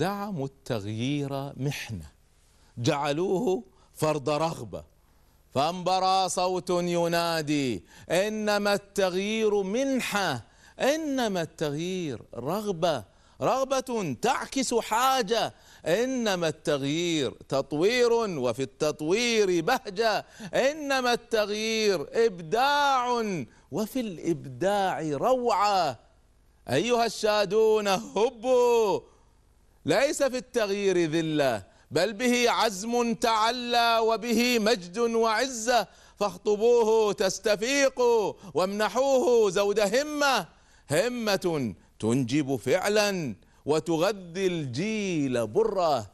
زعموا التغيير محنة. جعلوه فرض رغبة. فانبرى صوت ينادي إنما التغيير منحة إنما التغيير رغبة. رغبة تعكس حاجة إنما التغيير تطوير وفي التطوير بهجة. إنما التغيير إبداع وفي الإبداع روعة. أيها الشادون هبوا ليس في التغيير ذلة بل به عزم تعلى وبه مجد وعزة. فاخطبوه تستفيقوا وامنحوه زود همة. همة تنجب فعلا وتغذي الجيل برة.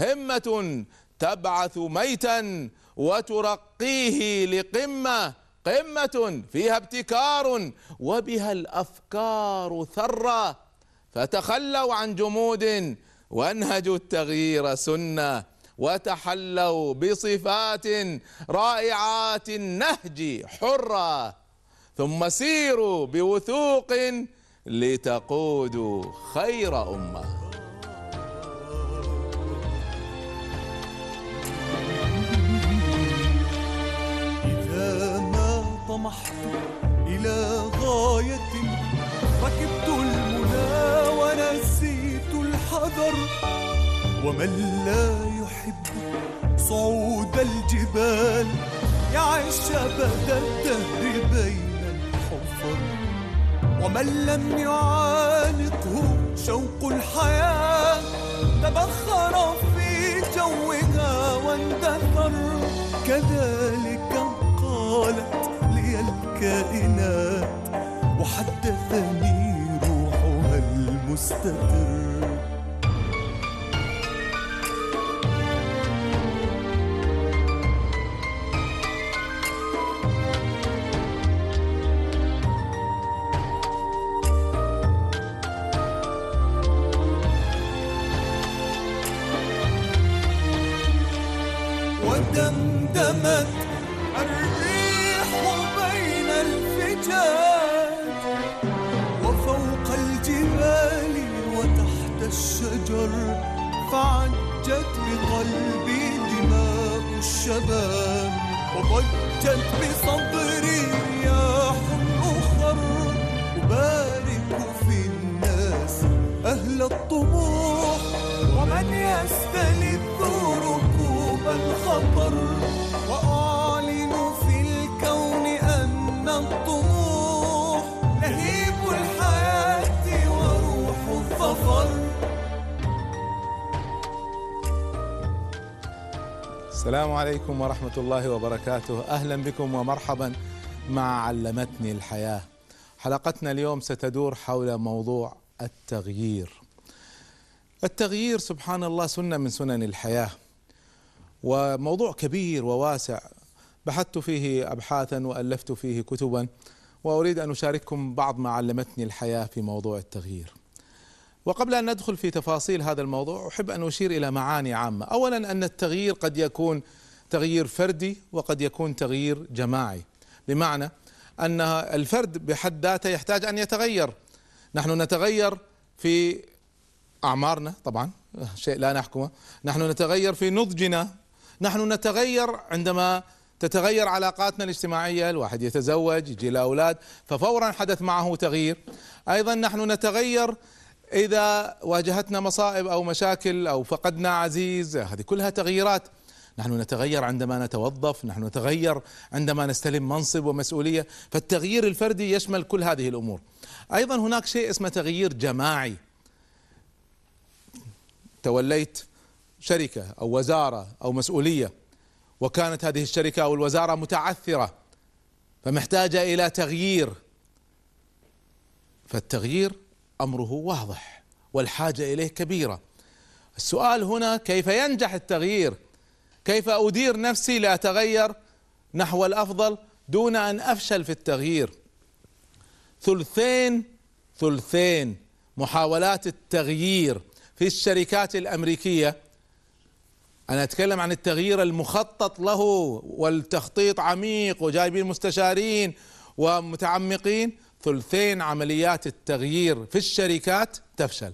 همة تبعث ميتا وترقيه لقمة. قمة فيها ابتكار وبها الأفكار ثرة. فتخلوا عن جمود وانهجوا التغيير سنة وتحلوا بصفات رائعات النهج حرة ثم سيروا بوثوق لتقودوا خير أمة. ومن لا يحب صعود الجبال يعيش أبد الدهر بين الحفر ومن لم يعانقه شوق الحياة تبخر في جوها واندثر. كذلك قالت لي الكائنات وحدثني روحها المستقر. السلام عليكم ورحمة الله وبركاته. أهلا بكم ومرحبا مع علمتني الحياة. حلقتنا اليوم ستدور حول موضوع التغيير. التغيير سبحان الله سنة من سنن الحياة وموضوع كبير وواسع. بحثت فيه أبحاثا وألفت فيه كتبا وأريد أن أشارككم بعض ما علمتني الحياة في موضوع التغيير. وقبل أن ندخل في تفاصيل هذا الموضوع أحب أن أشير إلى معاني عامة، اولا أن التغيير قد يكون تغيير فردي وقد يكون تغيير جماعي، بمعنى أن الفرد بحد ذاته يحتاج أن يتغير. نحن نتغير في أعمارنا طبعا شيء لا نحكمه، نحن نتغير في نضجنا، نحن نتغير عندما تتغير علاقاتنا الاجتماعية، الواحد يتزوج، يجي له أولاد، ففورا حدث معه تغيير. أيضا نحن نتغير إذا واجهتنا مصائب أو مشاكل أو فقدنا عزيز هذه كلها تغييرات. نحن نتغير عندما نتوظف نحن نتغير عندما نستلم منصب ومسؤولية. فالتغيير الفردي يشمل كل هذه الأمور. أيضا هناك شيء اسمه تغيير جماعي. توليت شركة أو وزارة أو مسؤولية وكانت هذه الشركة أو الوزارة متعثرة فمحتاجة إلى تغيير. فالتغيير أمره واضح والحاجة إليه كبيرة. السؤال هنا كيف ينجح التغيير؟ كيف أدير نفسي لأتغير نحو الأفضل دون أن أفشل في التغيير؟ ثلثين ثلثين محاولات التغيير في الشركات الأمريكية. أنا أتكلم عن التغيير المخطط له والتخطيط عميق وجايبين مستشارين ومتعمقين ثلثين عمليات التغيير في الشركات تفشل.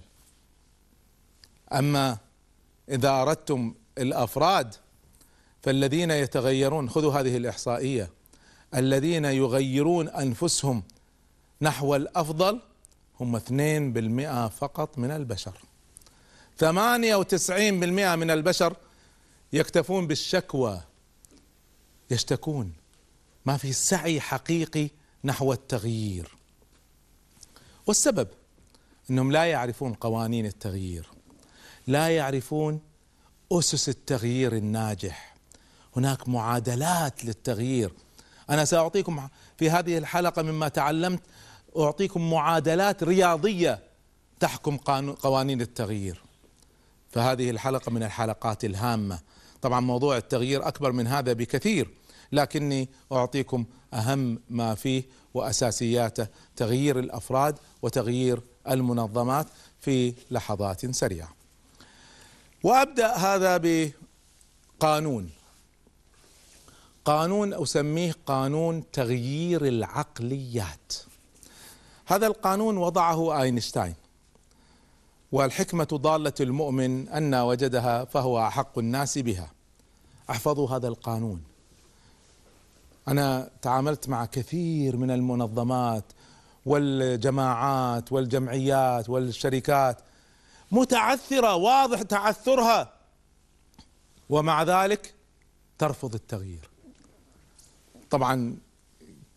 أما إذا أردتم الأفراد فالذين يتغيرون خذوا هذه الإحصائية الذين يغيرون أنفسهم نحو الأفضل هم 2% فقط من البشر. 98% من البشر يكتفون بالشكوى. يشتكون. ما في سعي حقيقي نحو التغيير. والسبب إنهم لا يعرفون قوانين التغيير لا يعرفون أسس التغيير الناجح. هناك معادلات للتغيير. أنا سأعطيكم في هذه الحلقة مما تعلمت أعطيكم معادلات رياضية تحكم قوانين التغيير. فهذه الحلقة من الحلقات الهامة. طبعا موضوع التغيير أكبر من هذا بكثير. لكني أعطيكم أهم ما فيه وأساسياته تغيير الأفراد وتغيير المنظمات في لحظات سريعة. وأبدأ هذا بقانون قانون أسميه قانون تغيير العقليات. هذا القانون وضعه أينشتاين والحكمة ضالة المؤمن أن وجدها فهو أحق الناس بها أحفظوا هذا القانون أنا تعاملت مع كثير من المنظمات والجماعات والجمعيات والشركات متعثرة واضح تعثرها ومع ذلك ترفض التغيير. طبعا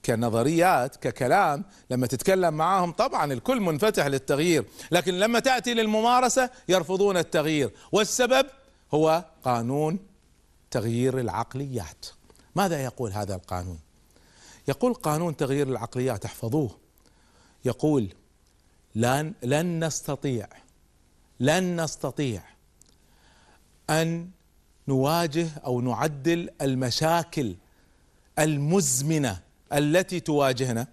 كنظريات ككلام لما تتكلم معاهم طبعا الكل منفتح للتغيير لكن لما تأتي للممارسة يرفضون التغيير والسبب هو قانون تغيير العقليات. ماذا يقول هذا القانون؟ يقول قانون تغيير العقليات احفظوه يقول لن لن نستطيع لن نستطيع أن نواجه أو نعدل المشاكل المزمنة التي تواجهنا.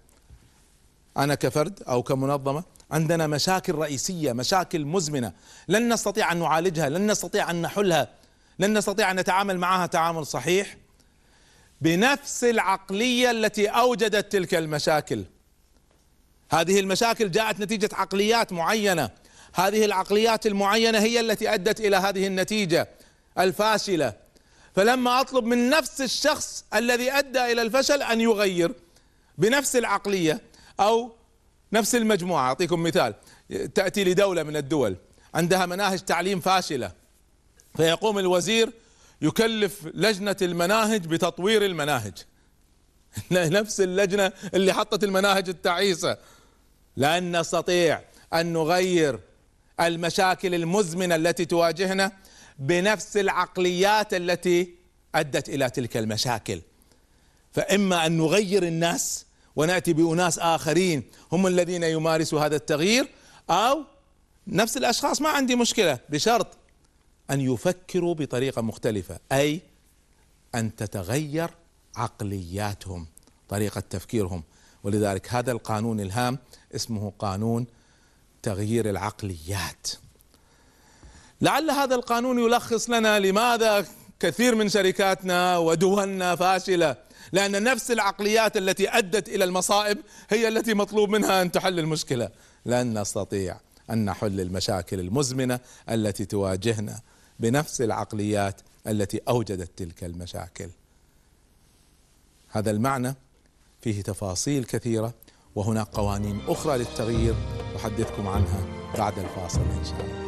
أنا كفرد أو كمنظمة عندنا مشاكل رئيسية مشاكل مزمنة. لن نستطيع أن نعالجها لن نستطيع أن نحلها لن نستطيع أن نتعامل معها تعامل صحيح. بنفس العقلية التي أوجدت تلك المشاكل. هذه المشاكل جاءت نتيجة عقليات معينة. هذه العقليات المعينة هي التي أدت إلى هذه النتيجة الفاشلة. فلما أطلب من نفس الشخص الذي أدى إلى الفشل أن يغير بنفس العقلية أو نفس المجموعة أعطيكم مثال تأتي لدولة من الدول عندها مناهج تعليم فاشلة فيقوم الوزير يكلف لجنة المناهج بتطوير المناهج. نفس اللجنة اللي حطت المناهج التعيسة. لن نستطيع أن نغير المشاكل المزمنة التي تواجهنا بنفس العقليات التي أدت إلى تلك المشاكل. فإما أن نغير الناس ونأتي بأناس آخرين هم الذين يمارسوا هذا التغيير أو نفس الأشخاص ما عندي مشكلة بشرط أن يفكروا بطريقة مختلفة أي أن تتغير عقلياتهم طريقة تفكيرهم. ولذلك هذا القانون الهام اسمه قانون تغيير العقليات. لعل هذا القانون يلخص لنا لماذا كثير من شركاتنا ودولنا فاشلة لأن نفس العقليات التي أدت إلى المصائب هي التي مطلوب منها أن تحل المشكلة. لن نستطيع أن نحل المشاكل المزمنة التي تواجهنا. بنفس العقليات التي أوجدت تلك المشاكل. هذا المعنى فيه تفاصيل كثيرة وهناك قوانين أخرى للتغيير أحدثكم عنها بعد الفاصل إن شاء الله.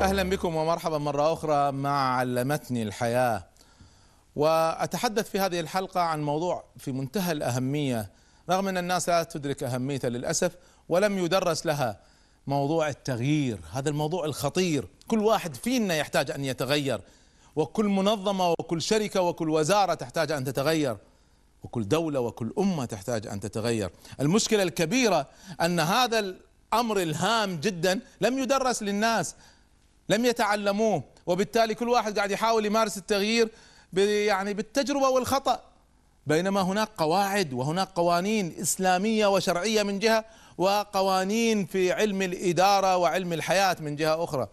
أهلا بكم ومرحبا مرة أخرى مع علمتني الحياة وأتحدث في هذه الحلقة عن موضوع في منتهى الأهمية رغم أن الناس لا تدرك اهميته للأسف ولم يدرس لها موضوع التغيير هذا الموضوع الخطير. كل واحد فينا يحتاج أن يتغير وكل منظمة وكل شركة وكل وزارة تحتاج أن تتغير وكل دولة وكل أمة تحتاج أن تتغير. المشكلة الكبيرة أن هذا الأمر الهام جدا لم يدرس للناس لم يتعلموه وبالتالي كل واحد قاعد يحاول يمارس التغيير يعني بالتجربة والخطأ. بينما هناك قواعد وهناك قوانين إسلامية وشرعية من جهة وقوانين في علم الإدارة وعلم الحياة من جهة أخرى.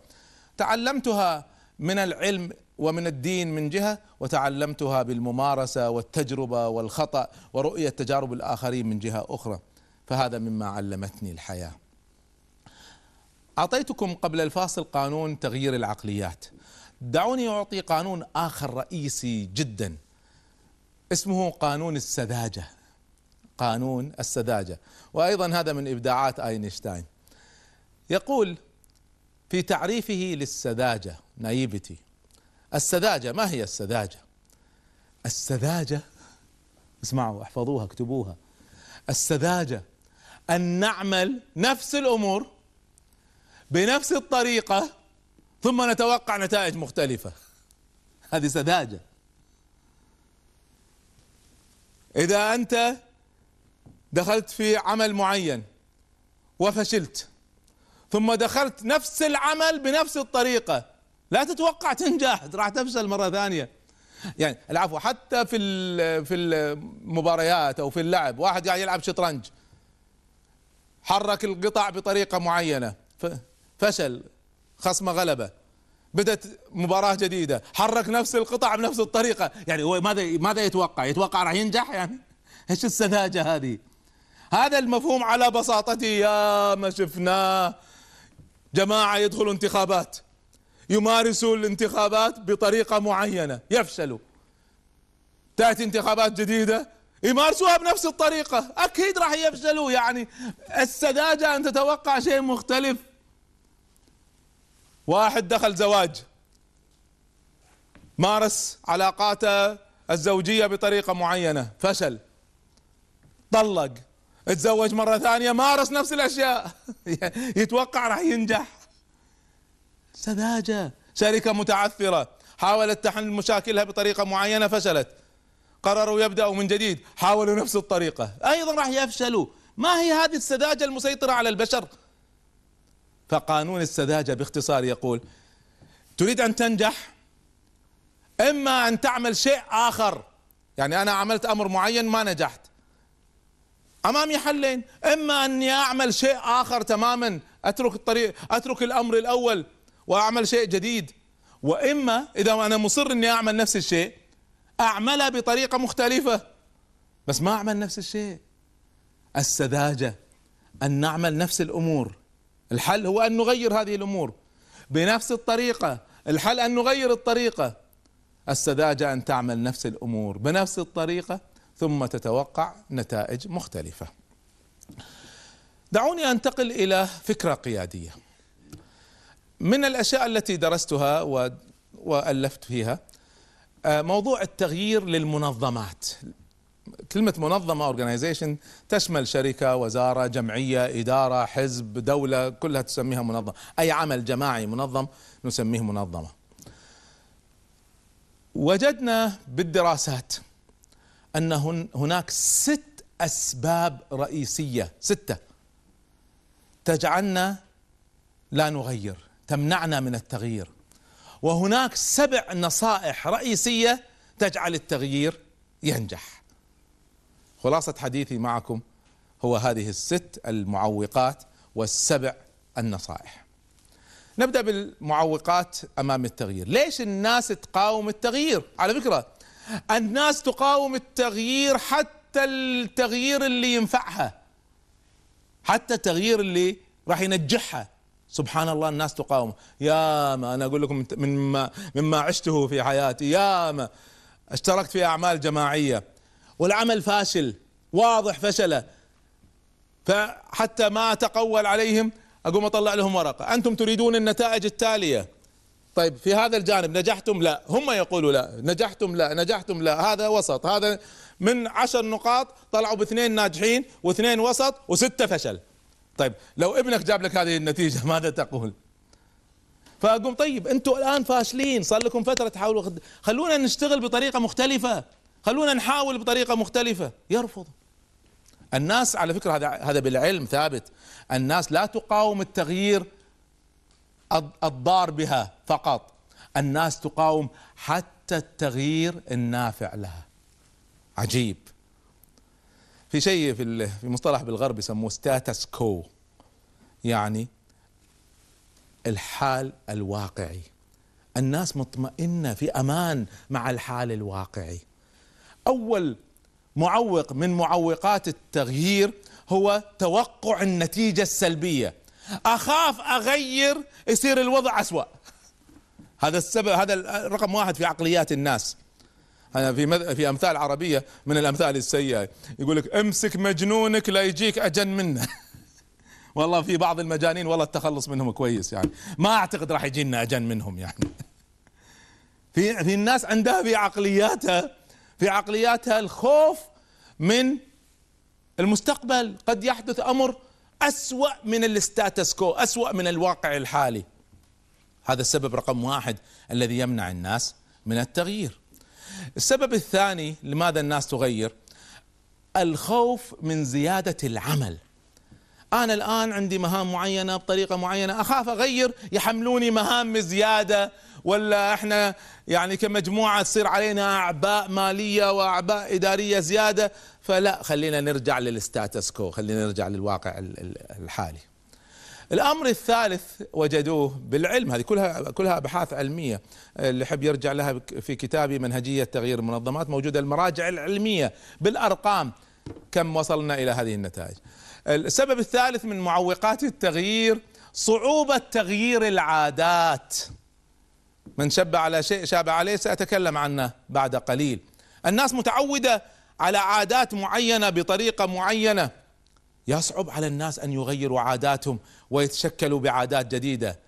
تعلمتها من العلم ومن الدين من جهة وتعلمتها بالممارسة والتجربة والخطأ ورؤية تجارب الآخرين من جهة أخرى. فهذا مما علمتني الحياة. أعطيتكم قبل الفاصل قانون تغيير العقليات. دعوني أعطي قانون آخر رئيسي جدا. اسمه قانون السذاجة. قانون السذاجة. وأيضا هذا من إبداعات آينشتاين. يقول في تعريفه للسذاجة نايفتي السذاجة ما هي السذاجة؟ السذاجة اسمعوا احفظوها اكتبوها. السذاجة أن نعمل نفس الأمور بنفس الطريقة ثم نتوقع نتائج مختلفة. هذه سذاجة. إذا أنت دخلت في عمل معين وفشلت ثم دخلت نفس العمل بنفس الطريقة لا تتوقع تنجح راح تفشل مرة ثانية. يعني العفو حتى في في المباريات أو في اللعب واحد قاعد يلعب شطرنج حرك القطع بطريقة معينة فشل. خصمه غلبة. بدت مباراة جديدة. حرك نفس القطع بنفس الطريقة. يعني هو ماذا ماذا يتوقع؟ يتوقع راح ينجح يعني؟ إيش السذاجة هذه؟ هذا المفهوم على بساطته. يا ما شفناه جماعة يدخلوا انتخابات. يمارسوا الانتخابات بطريقة معينة. يفشلوا. تأتي انتخابات جديدة. يمارسوها بنفس الطريقة. أكيد راح يفشلوا. يعني السذاجة أن تتوقع شيء مختلف. واحد دخل زواج مارس علاقاته الزوجية بطريقة معينة فشل طلق تزوج مرة ثانية مارس نفس الأشياء يتوقع راح ينجح. سذاجة شركة متعثرة حاولت تحل مشاكلها بطريقة معينة فشلت. قرروا يبدأوا من جديد حاولوا نفس الطريقة. أيضا راح يفشلوا. ما هي هذه السذاجة المسيطرة على البشر؟ فقانون السذاجة باختصار يقول تريد أن تنجح إما أن تعمل شيء آخر. يعني أنا عملت أمر معين ما نجحت. أمامي حلين. إما أني أعمل شيء آخر تماما أترك الطريق أترك الأمر الأول وأعمل شيء جديد. وإما إذا أنا مصر إني أعمل نفس الشيء اعملها بطريقة مختلفة. بس ما أعمل نفس الشيء. السذاجة أن نعمل نفس الأمور. الحل هو أن نغير هذه الأمور بنفس الطريقة. الحل أن نغير الطريقة. السذاجة أن تعمل نفس الأمور بنفس الطريقة ثم تتوقع نتائج مختلفة. دعوني أنتقل إلى فكرة قيادية. من الأشياء التي درستها وألفت فيها آه، موضوع التغيير للمنظمات. كلمة منظمة اورجنايزيشن تشمل شركة وزارة جمعية إدارة حزب دولة كلها تسميها منظمة. أي عمل جماعي منظم نسميه منظمة. وجدنا بالدراسات أن هناك ست أسباب رئيسية ستة تجعلنا لا نغير تمنعنا من التغيير. وهناك سبع نصائح رئيسية تجعل التغيير ينجح. خلاصة حديثي معكم هو هذه الست المعوقات والسبع النصائح. نبدأ بالمعوقات أمام التغيير. ليش الناس تقاوم التغيير؟ على فكرة الناس تقاوم التغيير حتى التغيير اللي ينفعها حتى التغيير اللي راح ينجحها. سبحان الله الناس تقاوم. يا ما أنا أقول لكم مما مما عشته في حياتي يا ما. اشتركت في أعمال جماعية. والعمل فاشل واضح فشله. فحتى ما اتقول عليهم أقوم أطلع لهم ورقة. أنتم تريدون النتائج التالية. طيب في هذا الجانب نجحتم؟ لا. هم يقولوا لا. نجحتم؟ لا. نجحتم؟ لا. هذا وسط. هذا من عشر نقاط طلعوا باثنين ناجحين واثنين وسط وستة فشل. طيب لو ابنك جاب لك هذه النتيجة ماذا تقول؟ فأقوم طيب أنتم الآن فاشلين. صار لكم فترة تحاولوا خلونا نشتغل بطريقة مختلفة. خلونا نحاول بطريقة مختلفة. يرفض. الناس على فكرة هذا هذا بالعلم ثابت. الناس لا تقاوم التغيير الضار بها فقط. الناس تقاوم حتى التغيير النافع لها. عجيب. في شيء في في مصطلح بالغرب يسموه ستاتس كو يعني الحال الواقعي. الناس مطمئنة في أمان مع الحال الواقعي. أول معوق من معوقات التغيير هو توقع النتيجة السلبية. أخاف أغير يصير الوضع أسوأ. هذا السبب هذا رقم واحد في عقليات الناس. هذا في في أمثال عربية من الأمثال السيئة. يقول لك أمسك مجنونك لا يجيك اجن منه. والله في بعض المجانين والله التخلص منهم كويس يعني. ما أعتقد راح يجينا اجن منهم يعني. في في الناس عندها في عقلياتها في عقلياتها الخوف من المستقبل. قد يحدث أمر أسوأ من الستاتس كو أسوأ من الواقع الحالي. هذا السبب رقم واحد الذي يمنع الناس من التغيير. السبب الثاني لماذا الناس تغير؟ الخوف من زيادة العمل. أنا الآن عندي مهام معينة بطريقة معينة أخاف أغير يحملوني مهام زيادة. ولا إحنا يعني كمجموعة تصير علينا أعباء مالية وأعباء إدارية زيادة فلا خلينا نرجع للستاتس كو خلينا نرجع للواقع الحالي الأمر الثالث وجدوه بالعلم هذه كلها كلها أبحاث علمية اللي يحب يرجع لها في كتابي منهجية تغيير المنظمات موجودة المراجع العلمية بالأرقام كم وصلنا إلى هذه النتائج. السبب الثالث من معوقات التغيير صعوبة تغيير العادات. من شب على شيء شاب عليه سأتكلم عنه بعد قليل. الناس متعودة على عادات معينة بطريقة معينة. يصعب على الناس أن يغيروا عاداتهم ويتشكلوا بعادات جديدة.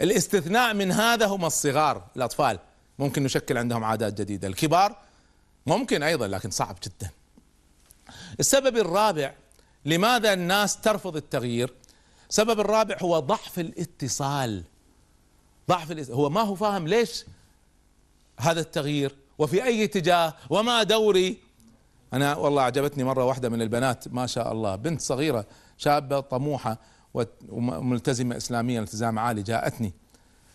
الاستثناء من هذا هم الصغار الأطفال. ممكن نشكل عندهم عادات جديدة. الكبار ممكن أيضا لكن صعب جدا. السبب الرابع لماذا الناس ترفض التغيير؟ السبب الرابع هو ضعف الاتصال. ضعف الاتصال. هو ما هو فاهم ليش هذا التغيير وفي أي اتجاه وما دوري أنا والله أعجبتني مرة واحدة من البنات ما شاء الله بنت صغيرة شابة طموحة وملتزمة اسلاميا التزام عالي جاءتني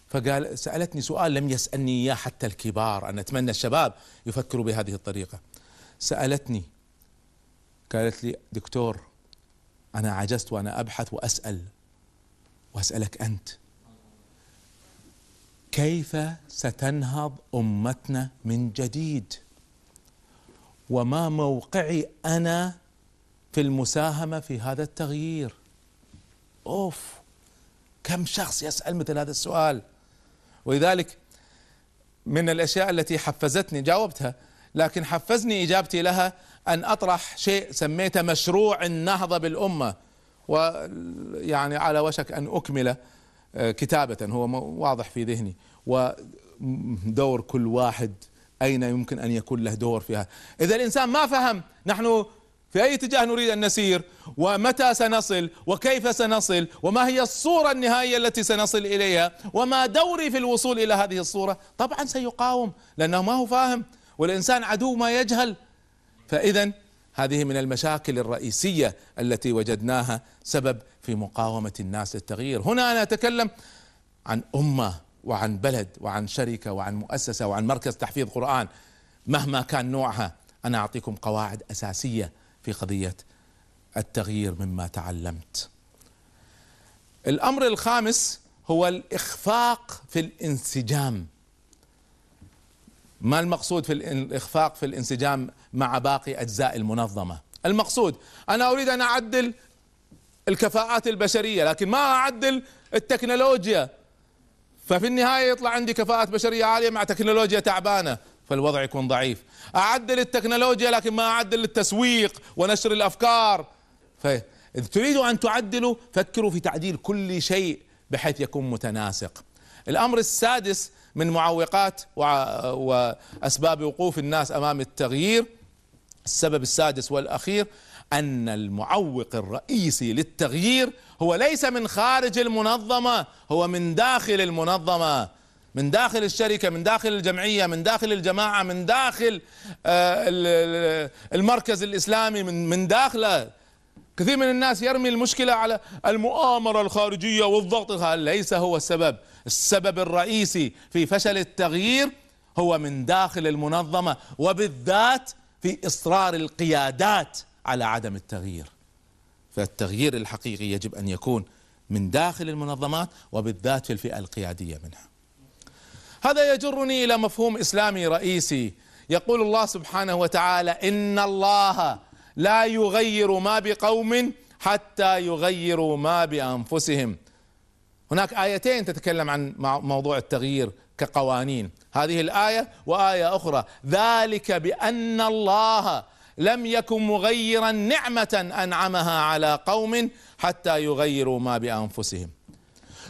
فقال سألتني سؤال لم يسألني إياه حتى الكبار أنا أتمنى الشباب يفكروا بهذه الطريقة سألتني قالت لي دكتور أنا عجزت وأنا أبحث وأسأل وأسألك أنت كيف ستنهض أمتنا من جديد؟ وما موقعي أنا في المساهمة في هذا التغيير؟ أوف كم شخص يسأل مثل هذا السؤال؟ ولذلك من الأشياء التي حفزتني جاوبتها لكن حفزني إجابتي لها أن أطرح شيء سميته مشروع النهضة بالأمة ويعني على وشك أن أكمله. آه، كتابة هو واضح في ذهني. ودور كل واحد أين يمكن أن يكون له دور فيها. إذا الإنسان ما فهم نحن في أي اتجاه نريد أن نسير ومتى سنصل وكيف سنصل وما هي الصورة النهائية التي سنصل إليها وما دوري في الوصول إلى هذه الصورة طبعا سيقاوم لأنه ما هو فاهم. والإنسان عدو ما يجهل. فإذا هذه من المشاكل الرئيسية التي وجدناها سبب في مقاومة الناس للتغيير. هنا أنا أتكلم عن أمة وعن بلد وعن شركة وعن مؤسسة وعن مركز تحفيظ قرآن. مهما كان نوعها أنا أعطيكم قواعد أساسية في قضية التغيير مما تعلمت. الأمر الخامس هو الإخفاق في الانسجام. ما المقصود في الإخفاق في الانسجام مع باقي أجزاء المنظمة؟ المقصود أنا أريد أن أعدل الكفاءات البشرية لكن ما أعدل التكنولوجيا. ففي النهاية يطلع عندي كفاءات بشرية عالية مع تكنولوجيا تعبانة فالوضع يكون ضعيف. أعدل التكنولوجيا لكن ما أعدل التسويق ونشر الأفكار. فإذا تريدوا أن تعدلوا فكروا في تعديل كل شيء بحيث يكون متناسق. الأمر السادس من معوقات وأسباب وقوف الناس أمام التغيير. السبب السادس والأخير أن المعوق الرئيسي للتغيير هو ليس من خارج المنظمة هو من داخل المنظمة من داخل الشركة من داخل الجمعية من داخل الجماعة من داخل آه، المركز الإسلامي من داخله. كثير من الناس يرمي المشكلة على المؤامرة الخارجية والضغط ليس هو السبب. السبب الرئيسي في فشل التغيير هو من داخل المنظمة وبالذات في إصرار القيادات على عدم التغيير. فالتغيير الحقيقي يجب أن يكون من داخل المنظمات وبالذات في الفئة القيادية منها. هذا يجرني إلى مفهوم إسلامي رئيسي. يقول الله سبحانه وتعالى إن الله لا يغير ما بقوم حتى يغيروا ما بأنفسهم هناك آيتين تتكلم عن موضوع التغيير كقوانين. هذه الآية وآية أخرى. ذلك بأن الله لم يكن مغيرا نعمة أنعمها على قوم حتى يغيروا ما بأنفسهم.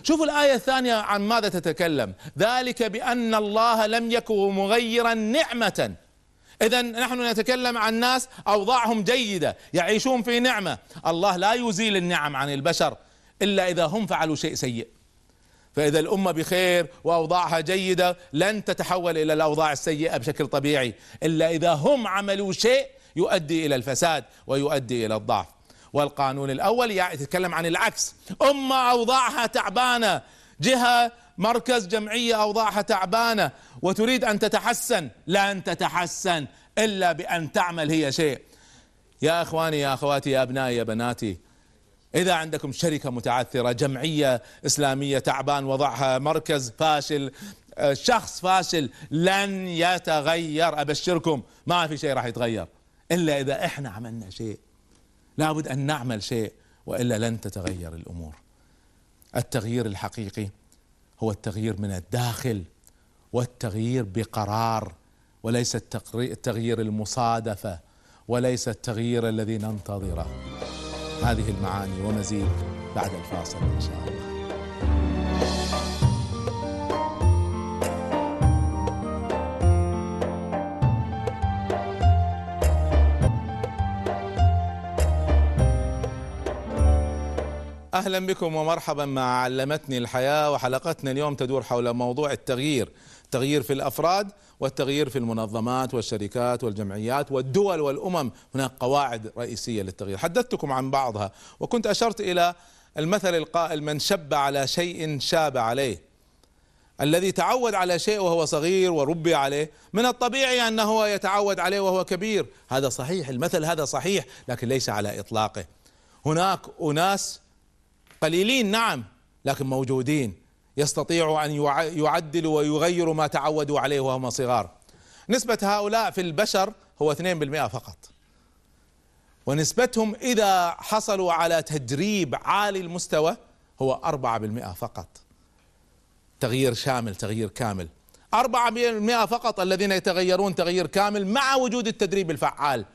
شوفوا الآية الثانية عن ماذا تتكلم. ذلك بأن الله لم يكن مغيرا نعمة. إذا نحن نتكلم عن ناس أوضاعهم جيدة يعيشون في نعمة. الله لا يزيل النعم عن البشر. إلا إذا هم فعلوا شيء سيء. فإذا الأمة بخير وأوضاعها جيدة لن تتحول إلى الأوضاع السيئة بشكل طبيعي. إلا إذا هم عملوا شيء يؤدي إلى الفساد ويؤدي إلى الضعف. والقانون الأول يتكلم عن العكس. أمة أوضاعها تعبانة جهة مركز جمعية أوضاعها تعبانة وتريد أن تتحسن. لن تتحسن إلا بأن تعمل هي شيء. يا إخواني يا أخواتي يا أبنائي يا بناتي إذا عندكم شركة متعثرة جمعية إسلامية تعبان وضعها مركز فاشل شخص فاشل لن يتغير. أبشركم ما في شيء راح يتغير إلا إذا إحنا عملنا شيء. لابد أن نعمل شيء وإلا لن تتغير الأمور. التغيير الحقيقي هو التغيير من الداخل والتغيير بقرار وليس التغيير المصادفة وليس التغيير الذي ننتظره. هذه المعاني ومزيد بعد الفاصل إن شاء الله. أهلا بكم ومرحبا مع علمتني الحياة وحلقتنا اليوم تدور حول موضوع التغيير، التغيير في الأفراد والتغيير في المنظمات والشركات والجمعيات والدول والأمم، هناك قواعد رئيسية للتغيير، حدثتكم عن بعضها وكنت أشرت إلى المثل القائل من شب على شيء شاب عليه. الذي تعود على شيء وهو صغير وربي عليه من الطبيعي انه يتعود عليه وهو كبير، هذا صحيح، المثل هذا صحيح لكن ليس على إطلاقه. هناك أناس قليلين نعم لكن موجودين يستطيعوا أن يعدلوا ويغيروا ما تعودوا عليه وهم صغار. نسبة هؤلاء في البشر هو 2% فقط. ونسبتهم إذا حصلوا على تدريب عالي المستوى هو 4% فقط. تغيير شامل تغيير كامل. 4% فقط الذين يتغيرون تغيير كامل مع وجود التدريب الفعال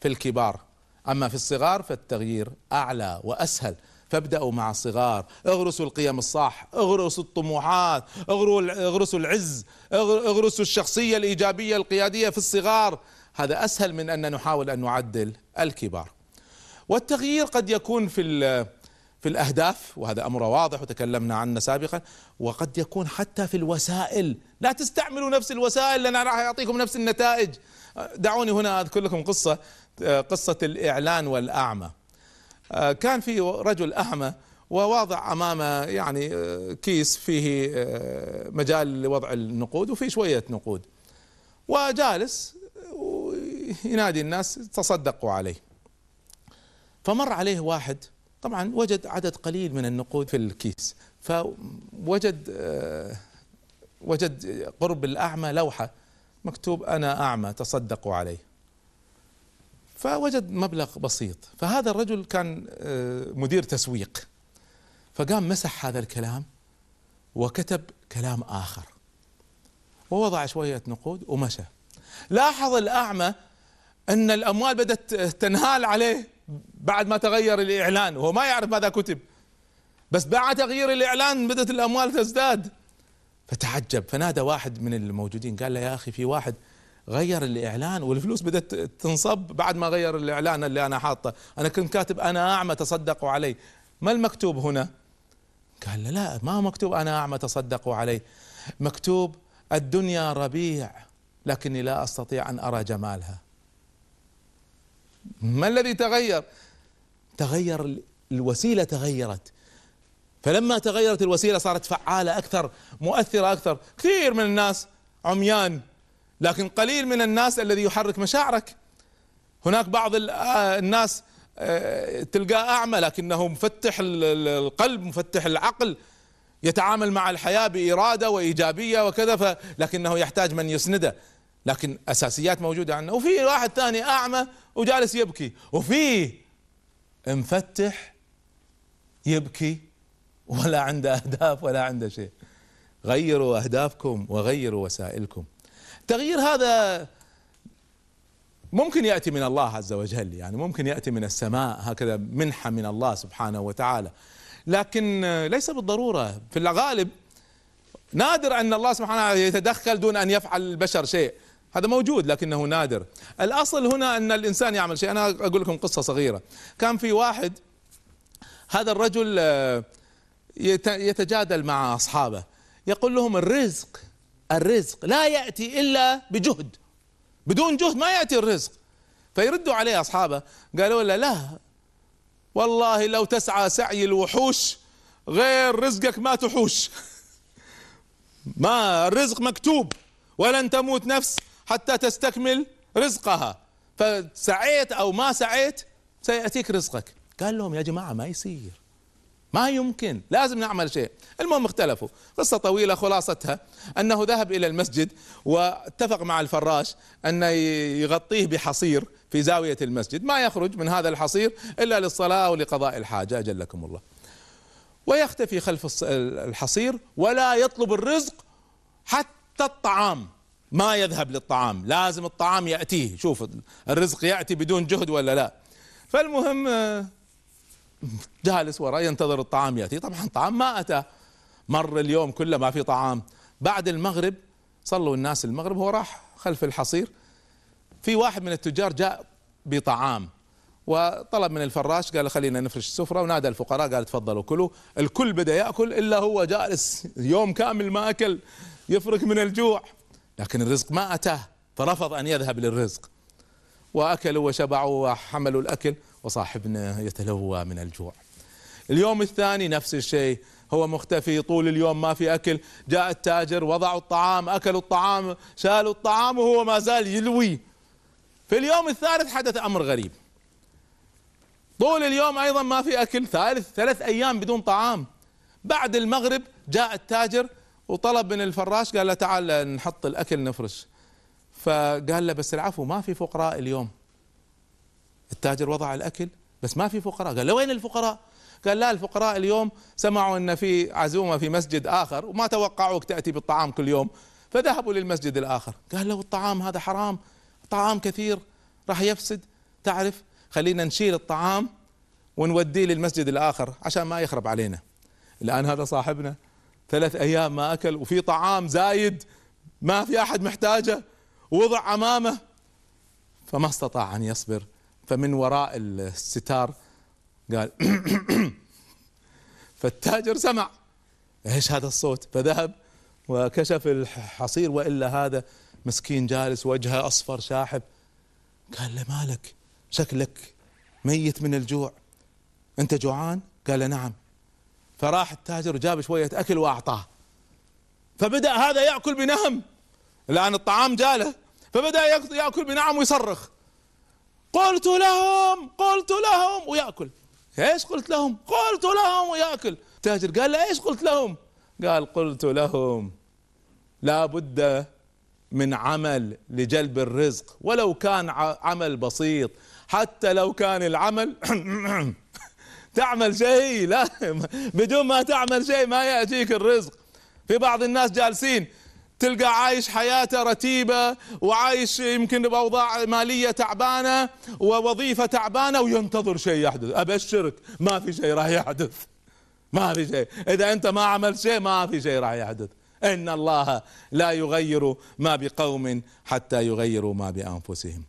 في الكبار. أما في الصغار فالتغيير أعلى وأسهل. فابدأوا مع الصغار اغرسوا القيم الصح اغرسوا الطموحات اغرسوا العز اغرسوا الشخصية الإيجابية القيادية في الصغار. هذا أسهل من أن نحاول أن نعدل الكبار. والتغيير قد يكون في في الأهداف وهذا أمر واضح وتكلمنا عنه سابقا وقد يكون حتى في الوسائل. لا تستعملوا نفس الوسائل لأن راح يعطيكم نفس النتائج. دعوني هنا أذكر لكم قصة قصة الإعلان والأعمى. كان في رجل أعمى وواضع أمامه يعني آه، كيس فيه آه، مجال لوضع النقود وفيه شوية نقود. وجالس ينادي الناس تصدقوا عليه. فمر عليه واحد طبعا وجد عدد قليل من النقود في الكيس. فوجد وجد قرب الأعمى لوحة. مكتوب أنا أعمى تصدقوا عليه. فوجد مبلغ بسيط. فهذا الرجل كان آه، مدير تسويق. فقام مسح هذا الكلام وكتب كلام آخر. ووضع شوية نقود ومشى. لاحظ الأعمى أن الأموال بدأت تنهال عليه بعد ما تغير الإعلان. وهو ما يعرف ماذا كتب. بس بعد تغيير الإعلان بدأت الأموال تزداد. فتعجب. فنادى واحد من الموجودين. قال له يا أخي في واحد غير الإعلان والفلوس بدأت تنصب بعد ما غير الإعلان اللي أنا حاطه. أنا كنت كاتب أنا أعمى تصدقوا علي. ما المكتوب هنا؟ قال لا ما مكتوب أنا أعمى تصدقوا علي. مكتوب الدنيا ربيع لكني لا أستطيع أن أرى جمالها. ما الذي تغير؟ تغير الوسيلة تغيرت. فلما تغيرت الوسيلة صارت فعالة أكثر مؤثرة أكثر. كثير من الناس عميان. لكن قليل من الناس الذي يحرك مشاعرك. هناك بعض آه، الناس آه، تلقاه أعمى لكنه مفتح القلب مفتح العقل يتعامل مع الحياة بإرادة وإيجابية وكذا. لكنه يحتاج من يسنده. لكن أساسيات موجودة عنه. وفي واحد ثاني أعمى وجالس يبكي. وفي مفتح يبكي ولا عنده أهداف ولا عنده شيء. غيروا أهدافكم وغيروا وسائلكم. التغيير هذا ممكن يأتي من الله عز وجل يعني ممكن يأتي من السماء هكذا منحة من الله سبحانه وتعالى. لكن ليس بالضرورة. في الغالب نادر أن الله سبحانه وتعالى يتدخل دون أن يفعل البشر شيء. هذا موجود لكنه نادر. الأصل هنا أن الإنسان يعمل شيء. أنا أقول لكم قصة صغيرة. كان في واحد هذا الرجل آه، يتجادل مع أصحابه. يقول لهم الرزق الرزق لا يأتي إلا بجهد. بدون جهد ما يأتي الرزق. فيردوا عليه أصحابه قالوا له لا والله لو تسعى سعي الوحوش غير رزقك ما تحوش. ما الرزق مكتوب ولن تموت نفس حتى تستكمل رزقها. فسعيت أو ما سعيت سيأتيك رزقك. قال لهم يا جماعة ما يصير. ما يمكن لازم نعمل شيء. المهم اختلفوا. قصة طويلة خلاصتها. أنه ذهب إلى المسجد واتفق مع الفراش أن يغطيه بحصير في زاوية المسجد. ما يخرج من هذا الحصير إلا للصلاة ولقضاء الحاجة. أجلكم الله. ويختفي خلف الحصير ولا يطلب الرزق حتى الطعام. ما يذهب للطعام. لازم الطعام يأتيه. شوف الرزق يأتي بدون جهد ولا لا. فالمهم جالس وراء ينتظر الطعام يأتي. طبعا الطعام ما أتى. مر اليوم كله ما في طعام. بعد المغرب صلوا الناس المغرب هو راح خلف الحصير. في واحد من التجار جاء بطعام وطلب من الفراش قال خلينا نفرش السفرة ونادى الفقراء قال تفضلوا كلوا. الكل بدأ يأكل إلا هو جالس يوم كامل ما أكل يفرك من الجوع. لكن الرزق ما أتاه فرفض أن يذهب للرزق. وأكلوا وشبعوا وحملوا الأكل. وصاحبنا يتلوى من الجوع. اليوم الثاني نفس الشيء هو مختفي طول اليوم ما في أكل. جاء التاجر وضعوا الطعام أكلوا الطعام شالوا الطعام وهو ما زال يلوي. في اليوم الثالث حدث أمر غريب. طول اليوم أيضا ما في أكل ثالث ثلاث أيام بدون طعام. بعد المغرب جاء التاجر وطلب من الفراش قال له تعال نحط الأكل نفرش. فقال له بس العفو ما في فقراء اليوم. التاجر وضع الأكل بس ما في فقراء. قال له وين الفقراء؟ قال لا الفقراء اليوم سمعوا إن في عزومة في مسجد آخر وما توقعوك تأتي بالطعام كل يوم فذهبوا للمسجد الآخر. قال له الطعام هذا حرام طعام كثير راح يفسد. تعرف خلينا نشيل الطعام ونوديه للمسجد الآخر عشان ما يخرب علينا. الآن هذا صاحبنا ثلاث أيام ما أكل وفي طعام زايد ما في أحد محتاجه وضع أمامه فما استطاع أن يصبر. فمن وراء الستار قال فالتاجر سمع إيش هذا الصوت؟ فذهب وكشف الحصير وإلا هذا مسكين جالس وجهه أصفر شاحب. قال له مالك؟ شكلك ميت من الجوع. أنت جوعان؟ قال نعم. فراح التاجر وجاب شوية أكل وأعطاه. فبدأ هذا يأكل بنهم. الان الطعام جاله. فبدأ يأكل بنعم ويصرخ. قلت لهم قلت لهم ويأكل. إيش قلت لهم؟ قلت لهم ويأكل. التاجر قال له إيش قلت لهم؟ قال قلت لهم لا بد من عمل لجلب الرزق ولو كان عمل بسيط. حتى لو كان العمل تعمل شيء لا بدون ما تعمل شيء ما يأتيك الرزق. في بعض الناس جالسين تلقى عايش حياته رتيبة وعايش يمكن بأوضاع مالية تعبانة ووظيفة تعبانة وينتظر شيء يحدث. أبشرك ما في شيء راح يحدث. ما في شيء. إذا أنت ما عملت شيء ما في شيء راح يحدث. إن الله لا يغير ما بقوم حتى يغيروا ما بأنفسهم.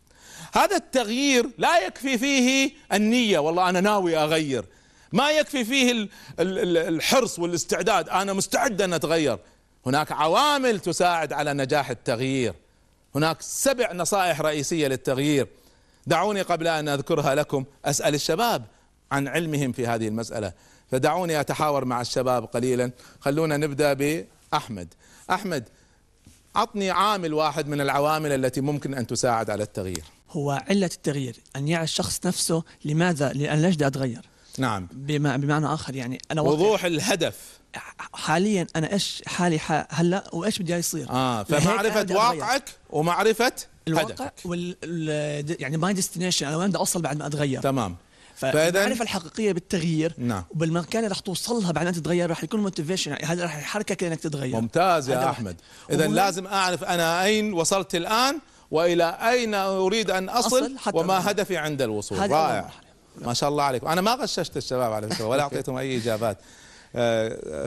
هذا التغيير لا يكفي فيه النية. والله أنا ناوي أغير. ما يكفي فيه الحرص والاستعداد. أنا مستعد أن أتغير. هناك عوامل تساعد على نجاح التغيير. هناك سبع نصائح رئيسية للتغيير. دعوني قبل أن أذكرها لكم أسأل الشباب عن علمهم في هذه المسألة. فدعوني أتحاور مع الشباب قليلا. خلونا نبدأ بأحمد. أحمد عطني عامل واحد من العوامل التي ممكن أن تساعد على التغيير. هو علة التغيير أن يعي الشخص نفسه لماذا؟ لأن ليش أتغير. نعم. بمعنى آخر يعني أنا وضوح الهدف. حاليا أنا إيش حالي هلأ وإيش بدي يصير آه فمعرفة. واقعك ومعرفة الواقع هدفك وال ال- يعني my destination أنا وين بدي أوصل بعد ما أتغير تمام فالمعرفه الحقيقية بالتغيير نعم. وبالمكان اللي رح توصلها بعد ما تتغير رح يكون motivation يعني هذا رح يحركك إنك تتغير ممتاز يا. أحمد إذا لازم أعرف أنا أين وصلت الآن وإلى أين أريد أن أصل أصل وما. هدفي عند الوصول رائع. ما شاء الله عليكم أنا ما غششت الشباب على فكرة ولا أعطيتهم أي إجابات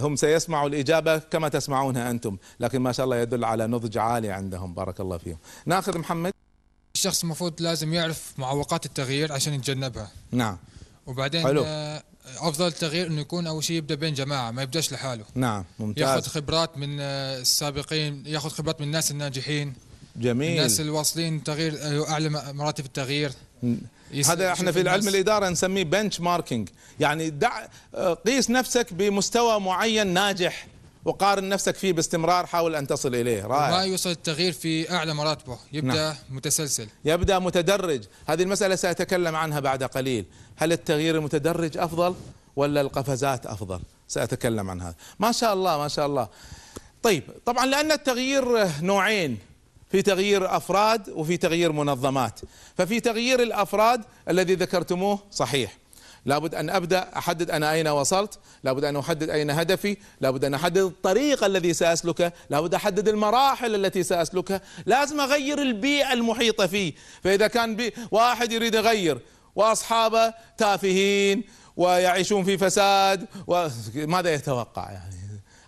هم سيسمعوا الإجابة كما تسمعونها أنتم. لكن ما شاء الله يدل على نضج عالي عندهم. بارك الله فيهم. ناخذ محمد. الشخص المفروض لازم يعرف معوقات التغيير عشان يتجنبها. نعم. وبعدين حلو. آه، أفضل التغيير إنه يكون أول شيء يبدأ بين جماعة ما يبدأش لحاله. نعم ياخذ ممتاز خبرات من آه، السابقين ياخذ خبرات من الناس الناجحين. جميل. الناس اللي واصلين تغيير آه، أعلى مراتب التغيير. هذا إحنا في العلم. الإدارة نسميه بنش ماركينج يعني دع آه، قيس نفسك بمستوى معين ناجح وقارن نفسك فيه باستمرار حاول أن تصل إليه. ما رائع يوصل التغيير في أعلى مراتبه يبدأ نعم. متسلسل. يبدأ متدرج. هذه المسألة سأتكلم عنها بعد قليل. هل التغيير المتدرج أفضل ولا القفزات أفضل؟ سأتكلم عن هذا. ما شاء الله ما شاء الله. طيب طبعا لأن التغيير نوعين. في تغيير أفراد وفي تغيير منظمات. ففي تغيير الأفراد الذي ذكرتموه صحيح. لابد أن أبدأ أحدد أنا أين وصلت لابد أن أحدد أين هدفي لابد أن أحدد الطريق الذي ساسلكه لابد أحدد المراحل التي ساسلكها لازم أغير البيئة المحيطة فيه. فإذا كان بي واحد يريد يغير وأصحابه تافهين ويعيشون في فساد وماذا يتوقع يعني؟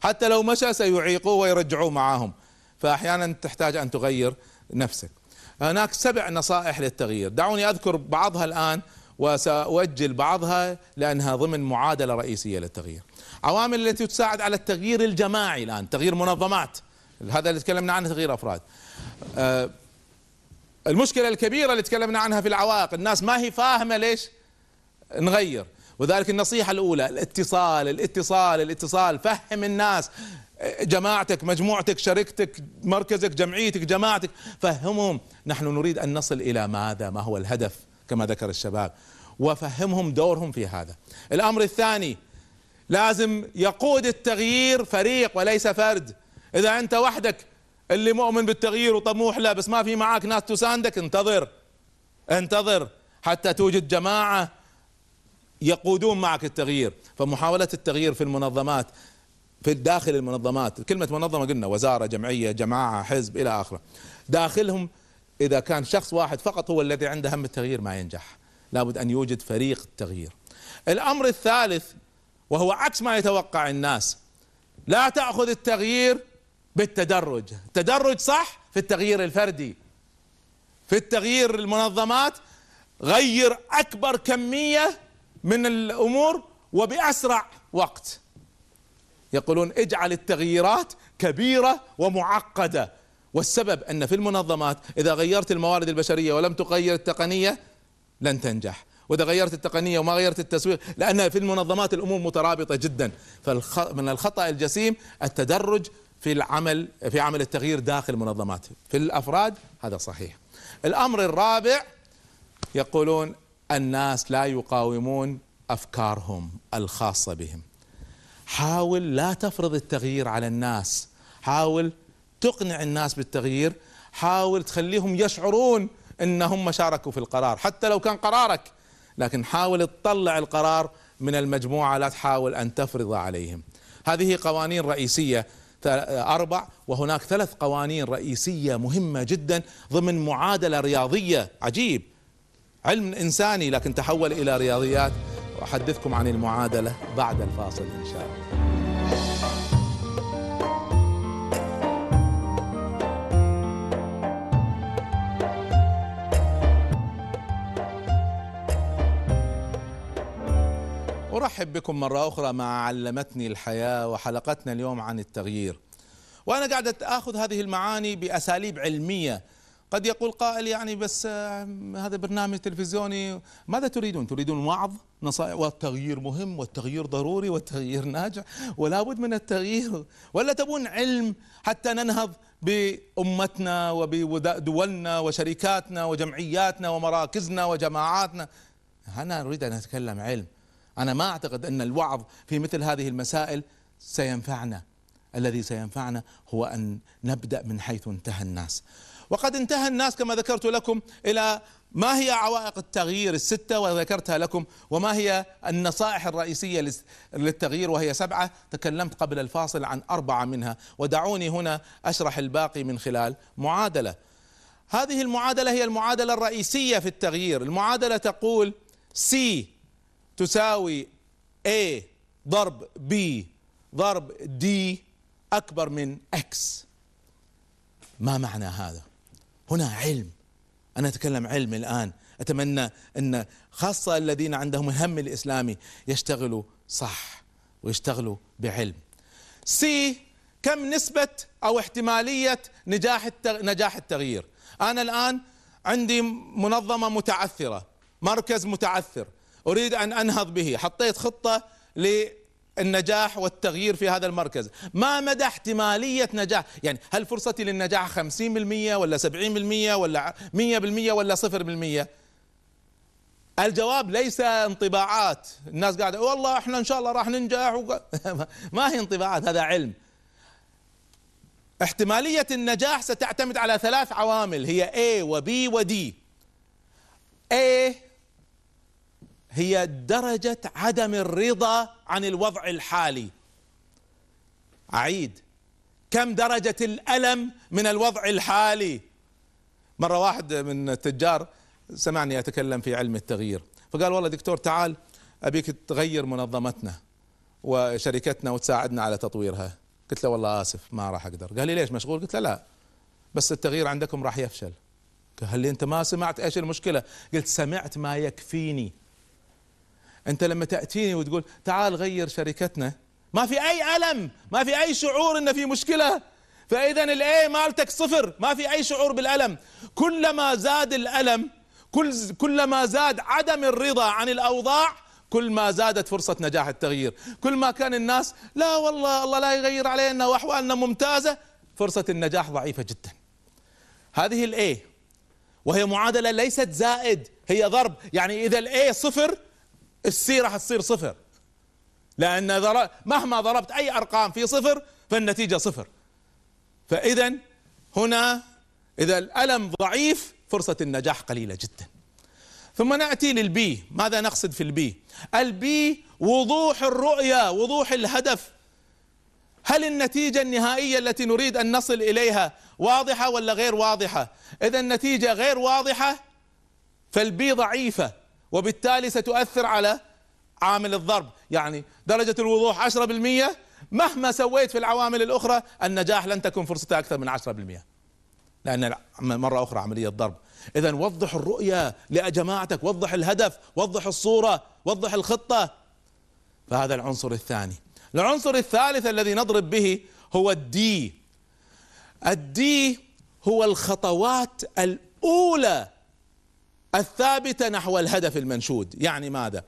حتى لو مشى سيعيقوه ويرجعوه معهم فأحيانا تحتاج أن تغير نفسك. هناك سبع نصائح للتغيير. دعوني أذكر بعضها الآن وسأؤجل بعضها لأنها ضمن معادلة رئيسية للتغيير. عوامل التي تساعد على التغيير الجماعي الآن تغيير منظمات. هذا اللي تكلمنا عنه تغيير أفراد. آه، المشكلة الكبيرة اللي تكلمنا عنها في العوائق الناس ما هي فاهمة ليش نغير. وذلك النصيحة الأولى الاتصال الاتصال الاتصال فهم الناس. جماعتك مجموعتك شركتك مركزك جمعيتك جماعتك. فهمهم نحن نريد أن نصل إلى ماذا؟ ما هو الهدف؟ كما ذكر الشباب. وفهمهم دورهم في هذا. الأمر الثاني لازم يقود التغيير فريق وليس فرد. إذا أنت وحدك اللي مؤمن بالتغيير وطموح له بس ما في معك ناس تساندك انتظر. انتظر حتى توجد جماعة يقودون معك التغيير. فمحاولة التغيير في المنظمات في داخل المنظمات كلمة منظمة قلنا وزارة جمعية جماعة حزب إلى آخره. داخلهم إذا كان شخص واحد فقط هو الذي عنده هم التغيير ما ينجح. لابد أن يوجد فريق التغيير الأمر الثالث وهو عكس ما يتوقع الناس لا تأخذ التغيير بالتدرج. التدرج صح في التغيير الفردي. في التغيير المنظمات غير أكبر كمية من الأمور وبأسرع وقت. يقولون اجعل التغييرات كبيرة ومعقدة. والسبب أن في المنظمات إذا غيرت الموارد البشرية ولم تغير التقنية لن تنجح. وإذا غيرت التقنية وما غيرت التسويق لأن في المنظمات الأمور مترابطة جدا. فمن الخطأ الجسيم التدرج في العمل في عمل التغيير داخل المنظمات. في الأفراد هذا صحيح. الأمر الرابع يقولون الناس لا يقاومون أفكارهم الخاصة بهم. حاول لا تفرض التغيير على الناس. حاول تقنع الناس بالتغيير. حاول تخليهم يشعرون إنهم شاركوا في القرار حتى لو كان قرارك. لكن حاول تطلع القرار من المجموعة لا تحاول أن تفرض عليهم. هذه قوانين رئيسية أربع وهناك ثلاث قوانين رئيسية مهمة جدا ضمن معادلة رياضية. عجيب. علم إنساني لكن تحول إلى رياضيات. وأحدثكم عن المعادلة بعد الفاصل إن شاء الله. أرحب بكم مرة أخرى مع علمتني الحياة وحلقتنا اليوم عن التغيير. وأنا قاعد آخذ هذه المعاني بأساليب علمية قد يقول قائل يعني بس آه، هذا برنامج تلفزيوني. ماذا تريدون؟ تريدون وعظ نصائح والتغيير مهم والتغيير ضروري والتغيير ناجح ولا بد من التغيير. ولا تبون علم حتى ننهض بأمتنا وبدولنا وشركاتنا وجمعياتنا ومراكزنا وجماعاتنا. أنا أريد أن أتكلم علم. أنا ما أعتقد أن الوعظ في مثل هذه المسائل سينفعنا. الذي سينفعنا هو أن نبدأ من حيث انتهى الناس. وقد انتهى الناس كما ذكرت لكم إلى ما هي عوائق التغيير الستة وذكرتها لكم وما هي النصائح الرئيسية للتغيير وهي سبعة. تكلمت قبل الفاصل عن أربعة منها. ودعوني هنا أشرح الباقي من خلال معادلة. هذه المعادلة هي المعادلة الرئيسية في التغيير. المعادلة تقول C تساوي A ضرب B ضرب D أكبر من X. ما معنى هذا؟ هنا علم. أنا أتكلم علم الآن. أتمنى أن خاصة الذين عندهم الهم الإسلامي يشتغلوا صح ويشتغلوا بعلم. سي كم نسبة أو احتمالية نجاح نجاح التغيير؟ أنا الآن عندي منظمة متعثرة مركز متعثر. أريد أن أنهض به. حطيت خطة النجاح والتغيير في هذا المركز. ما مدى احتمالية نجاح؟ يعني هل فرصتي للنجاح خمسين بالمية ولا سبعين بالمية ولا مية بالمية ولا صفر بالمية؟ الجواب ليس انطباعات. الناس قاعدة والله إحنا إن شاء الله راح ننجح. و... ما هي انطباعات هذا علم. احتمالية النجاح ستعتمد على ثلاث عوامل. هي A و B و D. A هي درجة عدم الرضا عن الوضع الحالي. أعيد. كم درجة الألم من الوضع الحالي؟ مرة واحد من التجار سمعني أتكلم في علم التغيير. فقال والله دكتور تعال أبيك تغير منظمتنا وشركتنا وتساعدنا على تطويرها. قلت له والله آسف ما راح أقدر. قال لي ليش مشغول؟ قلت له لا بس التغيير عندكم راح يفشل. قال لي أنت ما سمعت إيش المشكلة؟ قلت سمعت ما يكفيني. أنت لما تأتيني وتقول تعال غير شركتنا ما في أي ألم ما في أي شعور إن في مشكلة. فإذا الاي مالتك صفر ما في أي شعور بالألم. كلما زاد الألم كل كلما زاد عدم الرضا عن الأوضاع كل ما زادت فرصة نجاح التغيير. كل ما كان الناس لا والله الله لا يغير علينا وأحوالنا ممتازة فرصة النجاح ضعيفة جدا. هذه ال A وهي معادلة ليست زائد هي ضرب. يعني إذا ال A صفر ال C راح تصير صفر. لأن مهما ضربت أي أرقام في صفر فالنتيجة صفر. فإذا هنا إذا الألم ضعيف فرصة النجاح قليلة جدا. ثم نأتي لل B. ماذا نقصد في ال B؟ ال B وضوح الرؤية وضوح الهدف. هل النتيجة النهائية التي نريد أن نصل إليها واضحة ولا غير واضحة؟ إذا النتيجة غير واضحة فال B ضعيفة. وبالتالي ستؤثر على عامل الضرب. يعني درجة الوضوح 10% مهما سويت في العوامل الأخرى النجاح لن تكون فرصتها أكثر من 10% لأن مرة أخرى عملية ضرب إذا وضح الرؤية لجماعتك وضح الهدف وضح الصورة وضح الخطة. فهذا العنصر الثاني. العنصر الثالث الذي نضرب به هو ال D ال D هو الخطوات الأولى الثابته نحو الهدف المنشود. يعني ماذا؟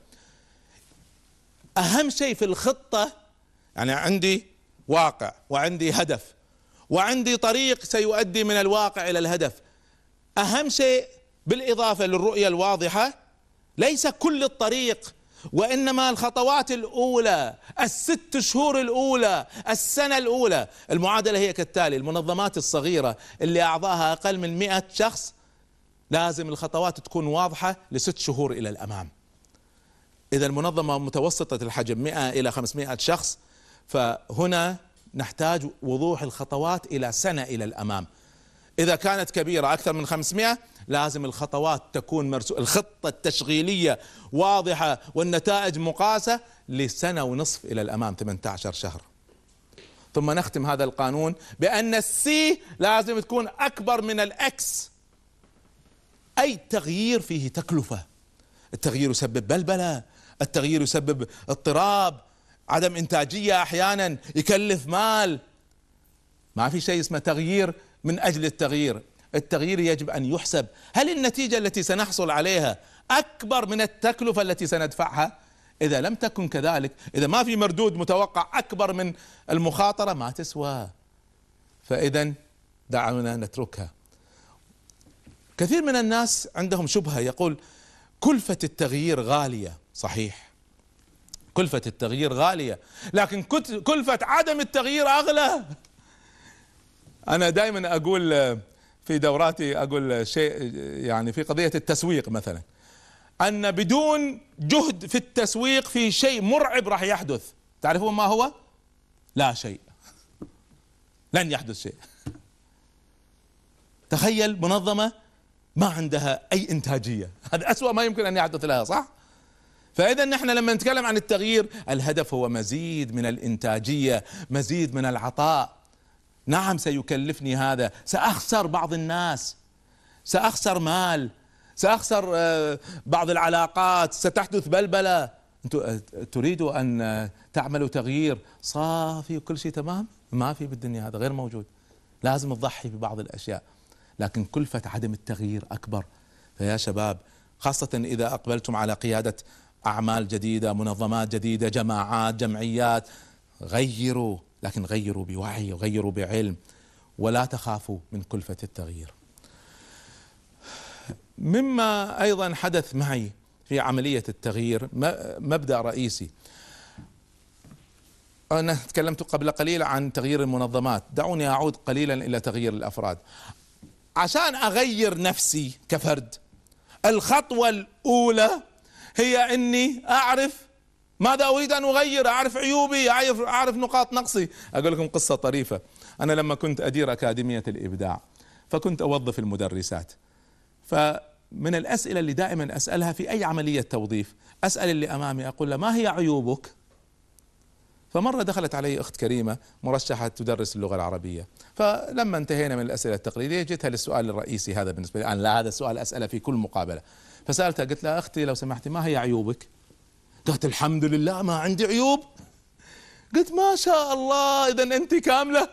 أهم شيء في الخطة يعني عندي واقع وعندي هدف وعندي طريق سيؤدي من الواقع إلى الهدف. أهم شيء بالإضافة للرؤية الواضحة ليس كل الطريق وإنما الخطوات الأولى الست شهور الأولى السنة الأولى. المعادلة هي كالتالي المنظمات الصغيرة اللي أعضاها أقل من مئة شخص لازم الخطوات تكون واضحة لست شهور إلى الأمام. إذا المنظمة متوسطة الحجم 100 إلى 500 شخص فهنا نحتاج وضوح الخطوات إلى سنة إلى الأمام. إذا كانت كبيرة أكثر من 500 لازم الخطوات تكون مرسو الخطة التشغيلية واضحة والنتائج مقاسة لسنة ونصف إلى الأمام 18 شهر. ثم نختم هذا القانون بأن السي لازم تكون أكبر من الأكس. أي تغيير فيه تكلفة؟ التغيير يسبب بلبلة التغيير يسبب اضطراب عدم إنتاجية أحيانا يكلف مال. ما في شيء اسمه تغيير من أجل التغيير. التغيير يجب أن يحسب. هل النتيجة التي سنحصل عليها أكبر من التكلفة التي سندفعها؟ إذا لم تكن كذلك إذا ما في مردود متوقع أكبر من المخاطرة ما تسوى. فإذا دعونا نتركها. كثير من الناس عندهم شبهة. يقول كلفة التغيير غالية. صحيح. كلفة التغيير غالية. لكن كلفة عدم التغيير أغلى. أنا دائما أقول في دوراتي أقول شيء يعني في قضية التسويق مثلا. أن بدون جهد في التسويق في شيء مرعب راح يحدث. تعرفون ما هو؟ لا شيء. لن يحدث شيء. تخيل منظمة ما عندها أي إنتاجية. هذا أسوأ ما يمكن أن يحدث لها صح؟ فإذا نحن لما نتكلم عن التغيير الهدف هو مزيد من الإنتاجية مزيد من العطاء. نعم سيكلفني هذا. سأخسر بعض الناس. سأخسر مال. سأخسر آه، بعض العلاقات. ستحدث بلبلة. آه، تريدوا أن آه، تعملوا تغيير؟ صافي وكل شيء تمام. ما في بالدنيا هذا غير موجود. لازم تضحي ببعض الأشياء. لكن كلفة عدم التغيير أكبر. فيا شباب خاصة إذا أقبلتم على قيادة أعمال جديدة منظمات جديدة جماعات جمعيات غيروا لكن غيروا بوعي وغيروا بعلم ولا تخافوا من كلفة التغيير. مما أيضا حدث معي في عملية التغيير م- مبدأ رئيسي. أنا تكلمت قبل قليل عن تغيير المنظمات. دعوني أعود قليلا إلى تغيير الأفراد. عشان أغير نفسي كفرد. الخطوة الأولى هي إني أعرف ماذا أريد أن أغير أعرف عيوبي اعرف نقاط نقصي. أقول لكم قصة طريفة. أنا لما كنت أدير أكاديمية الإبداع فكنت أوظف المدرسات. فمن الأسئلة اللي دائما أسألها في أي عملية توظيف أسأل اللي أمامي أقول له ما هي عيوبك؟ فمرة دخلت علي أخت كريمة مرشحة تدرس اللغة العربية. فلما انتهينا من الأسئلة التقليدية جيتها للسؤال الرئيسي هذا بالنسبة لي. أنا لا هذا السؤال أسألة في كل مقابلة. فسألتها قلت لها أختي لو سمحتي ما هي عيوبك؟ قالت الحمد لله ما عندي عيوب. قلت ما شاء الله إذا أنت كاملة.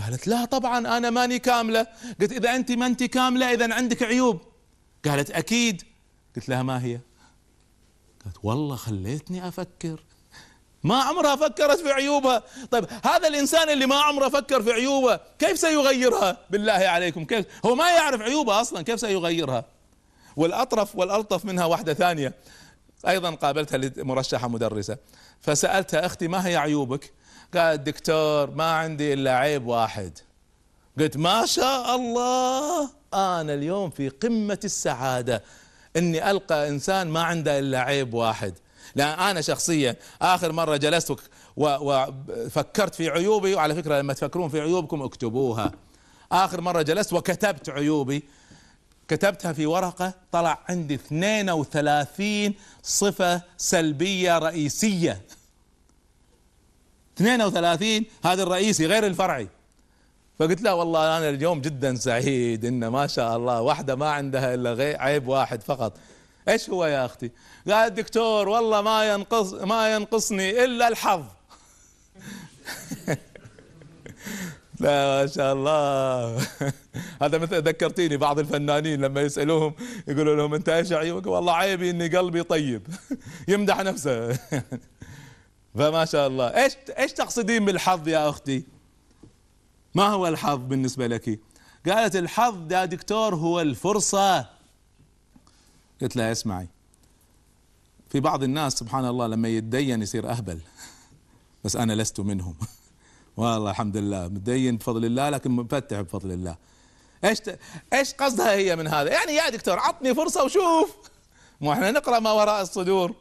قالت لا طبعا أنا ماني كاملة. قلت إذا أنت ما أنت كاملة اذا عندك عيوب. قالت أكيد. قلت لها ما هي؟ قالت والله خليتني أفكر. ما عمرها فكرت في عيوبها. طيب هذا الإنسان اللي ما عمره فكر في عيوبه كيف سيغيرها؟ بالله عليكم كيف؟ هو ما يعرف عيوبه أصلا كيف سيغيرها؟ والأطرف والألطف منها واحدة ثانية أيضا قابلتها مرشحه مدرسة. فسألتها أختي ما هي عيوبك؟ قالت دكتور ما عندي إلا عيب واحد. قلت ما شاء الله أنا اليوم في قمة السعادة. إني ألقى إنسان ما عنده إلا عيب واحد. لأن أنا شخصيا آخر مرة جلست وفكرت في عيوبي وعلى فكرة لما تفكرون في عيوبكم اكتبوها. آخر مرة جلست وكتبت عيوبي. كتبتها في ورقة طلع عندي 32 صفة سلبية رئيسية. 32 هذا الرئيسي غير الفرعي. فقلت له والله أنا اليوم جدا سعيد ان ما شاء الله واحدة ما عندها إلا عيب واحد فقط. إيش هو يا أختي؟ قال دكتور والله ما ينقص ما ينقصني إلا الحظ. لا ما شاء الله. هذا مثل ذكرتيني بعض الفنانين لما يسألوهم يقولوا لهم أنت إيش عيوبك؟ والله عيبي إني قلبي طيب. يمدح نفسه. فما شاء الله. إيش إيش تقصدين بالحظ يا أختي؟ ما هو الحظ بالنسبة لك؟ قالت الحظ يا دكتور هو الفرصة. قلت لها اسمعي. في بعض الناس سبحان الله لما يتدين يصير أهبل. بس أنا لست منهم. والله الحمد لله. متدين بفضل الله لكن مفتح بفضل الله. إيش ت... إيش قصدها هي من هذا؟ يعني يا دكتور عطني فرصة وشوف. مو إحنا نقرأ ما وراء الصدور.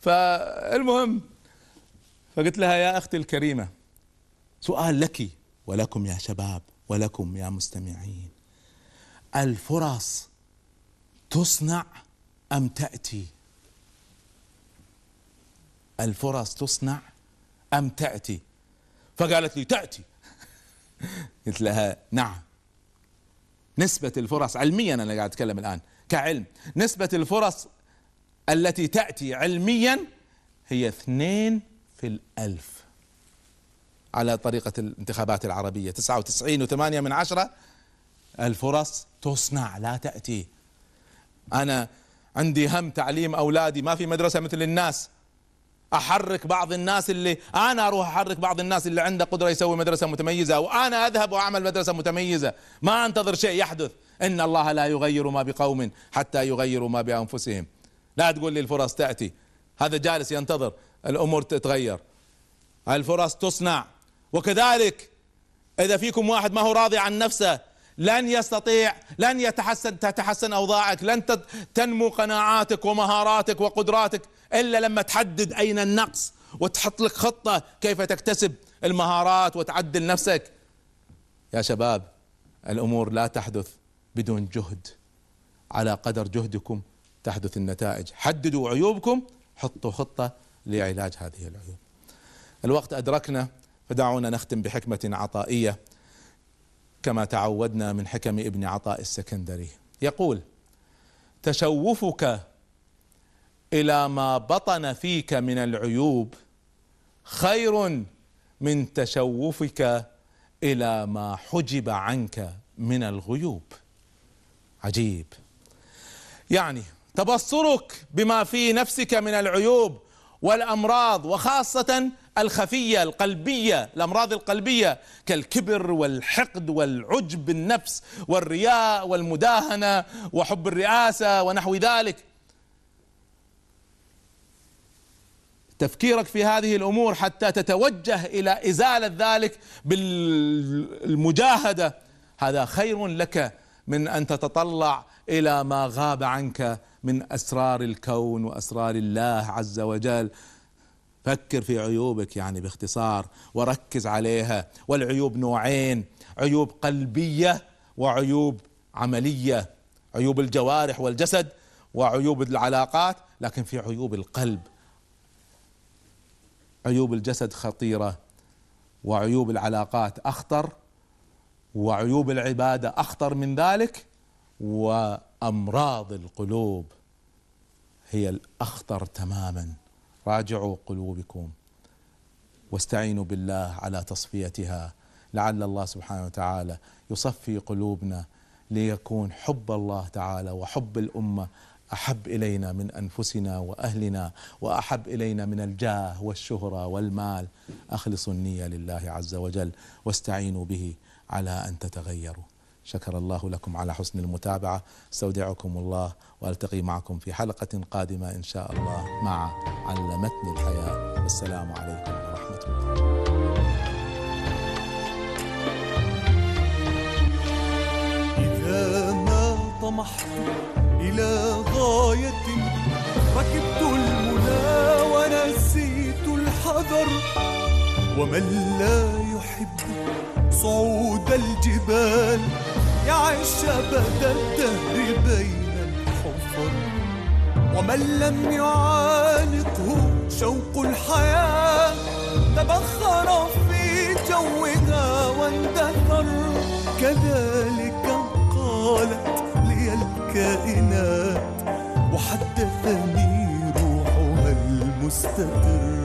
فالمهم فقلت لها يا أختي الكريمة سؤال لك ولكم يا شباب ولكم يا مستمعين. الفرص تصنع أم تأتي؟ الفرص تصنع أم تأتي؟ فقالت لي تأتي. قلت لها نعم. نسبة الفرص علميا أنا قاعد أتكلم الآن كعلم. نسبة الفرص التي تأتي علميا هي اثنين في الألف. على طريقة الانتخابات العربية تسعة وتسعين وثمانية من عشرة. الفرص تصنع لا تأتي. أنا عندي هم تعليم أولادي ما في مدرسة مثل الناس. أحرك بعض الناس اللي أنا أروح أحرك بعض الناس اللي عنده قدرة يسوي مدرسة متميزة وأنا أذهب وأعمل مدرسة متميزة. ما أنتظر شيء يحدث. إن الله لا يغير ما بقوم حتى يغيروا ما بأنفسهم. لا تقول لي الفرص تأتي. هذا جالس ينتظر. الأمور تتغير. الفرص تصنع. وكذلك إذا فيكم واحد ما هو راضي عن نفسه لن يستطيع لن يتحسن تتحسن أوضاعك لن تنمو قناعاتك ومهاراتك وقدراتك إلا لما تحدد أين النقص وتحط لك خطة كيف تكتسب المهارات وتعدل نفسك. يا شباب الأمور لا تحدث بدون جهد. على قدر جهدكم تحدث النتائج. حددوا عيوبكم حطوا خطة لعلاج هذه العيوب. الوقت أدركنا فدعونا نختم بحكمة عطائية. كما تعودنا من حكم ابن عطاء السكندري. يقول تشوفك إلى ما بطن فيك من العيوب خير من تشوفك إلى ما حجب عنك من الغيوب. عجيب. يعني تبصرك بما في نفسك من العيوب والأمراض وخاصة الخفية القلبية الأمراض القلبية كالكبر والحقد والعجب بالنفس والرياء والمداهنة وحب الرئاسة ونحو ذلك. تفكيرك في هذه الأمور حتى تتوجه إلى إزالة ذلك بالمجاهدة هذا خير لك من أن تتطلع إلى ما غاب عنك من أسرار الكون وأسرار الله عز وجل. فكر في عيوبك يعني باختصار وركز عليها. والعيوب نوعين عيوب قلبية وعيوب عملية. عيوب الجوارح والجسد وعيوب العلاقات لكن في عيوب القلب. عيوب الجسد خطيرة وعيوب العلاقات أخطر وعيوب العبادة أخطر من ذلك وأمراض القلوب هي الأخطر تماما. راجعوا قلوبكم واستعينوا بالله على تصفيتها. لعل الله سبحانه وتعالى يصفي قلوبنا ليكون حب الله تعالى وحب الأمة أحب إلينا من أنفسنا وأهلنا وأحب إلينا من الجاه والشهرة والمال. أخلصوا النية لله عز وجل واستعينوا به على أن تتغيروا. شكر الله لكم على حسن المتابعة. استودعكم الله والتقي معكم في حلقة قادمة إن شاء الله مع علمتني الحياة. والسلام عليكم ورحمة الله. إذا ما طمحت إلى غاية ركبت المنى ونسيت الحذر. ومن لا يحب صعود الجبال يعيش أبد الدهر بين الحفر ومن لم يعانقه شوق الحياة تبخر في جوها واندثر. كذلك قالت لي الكائنات وحدثني روحها المستقر.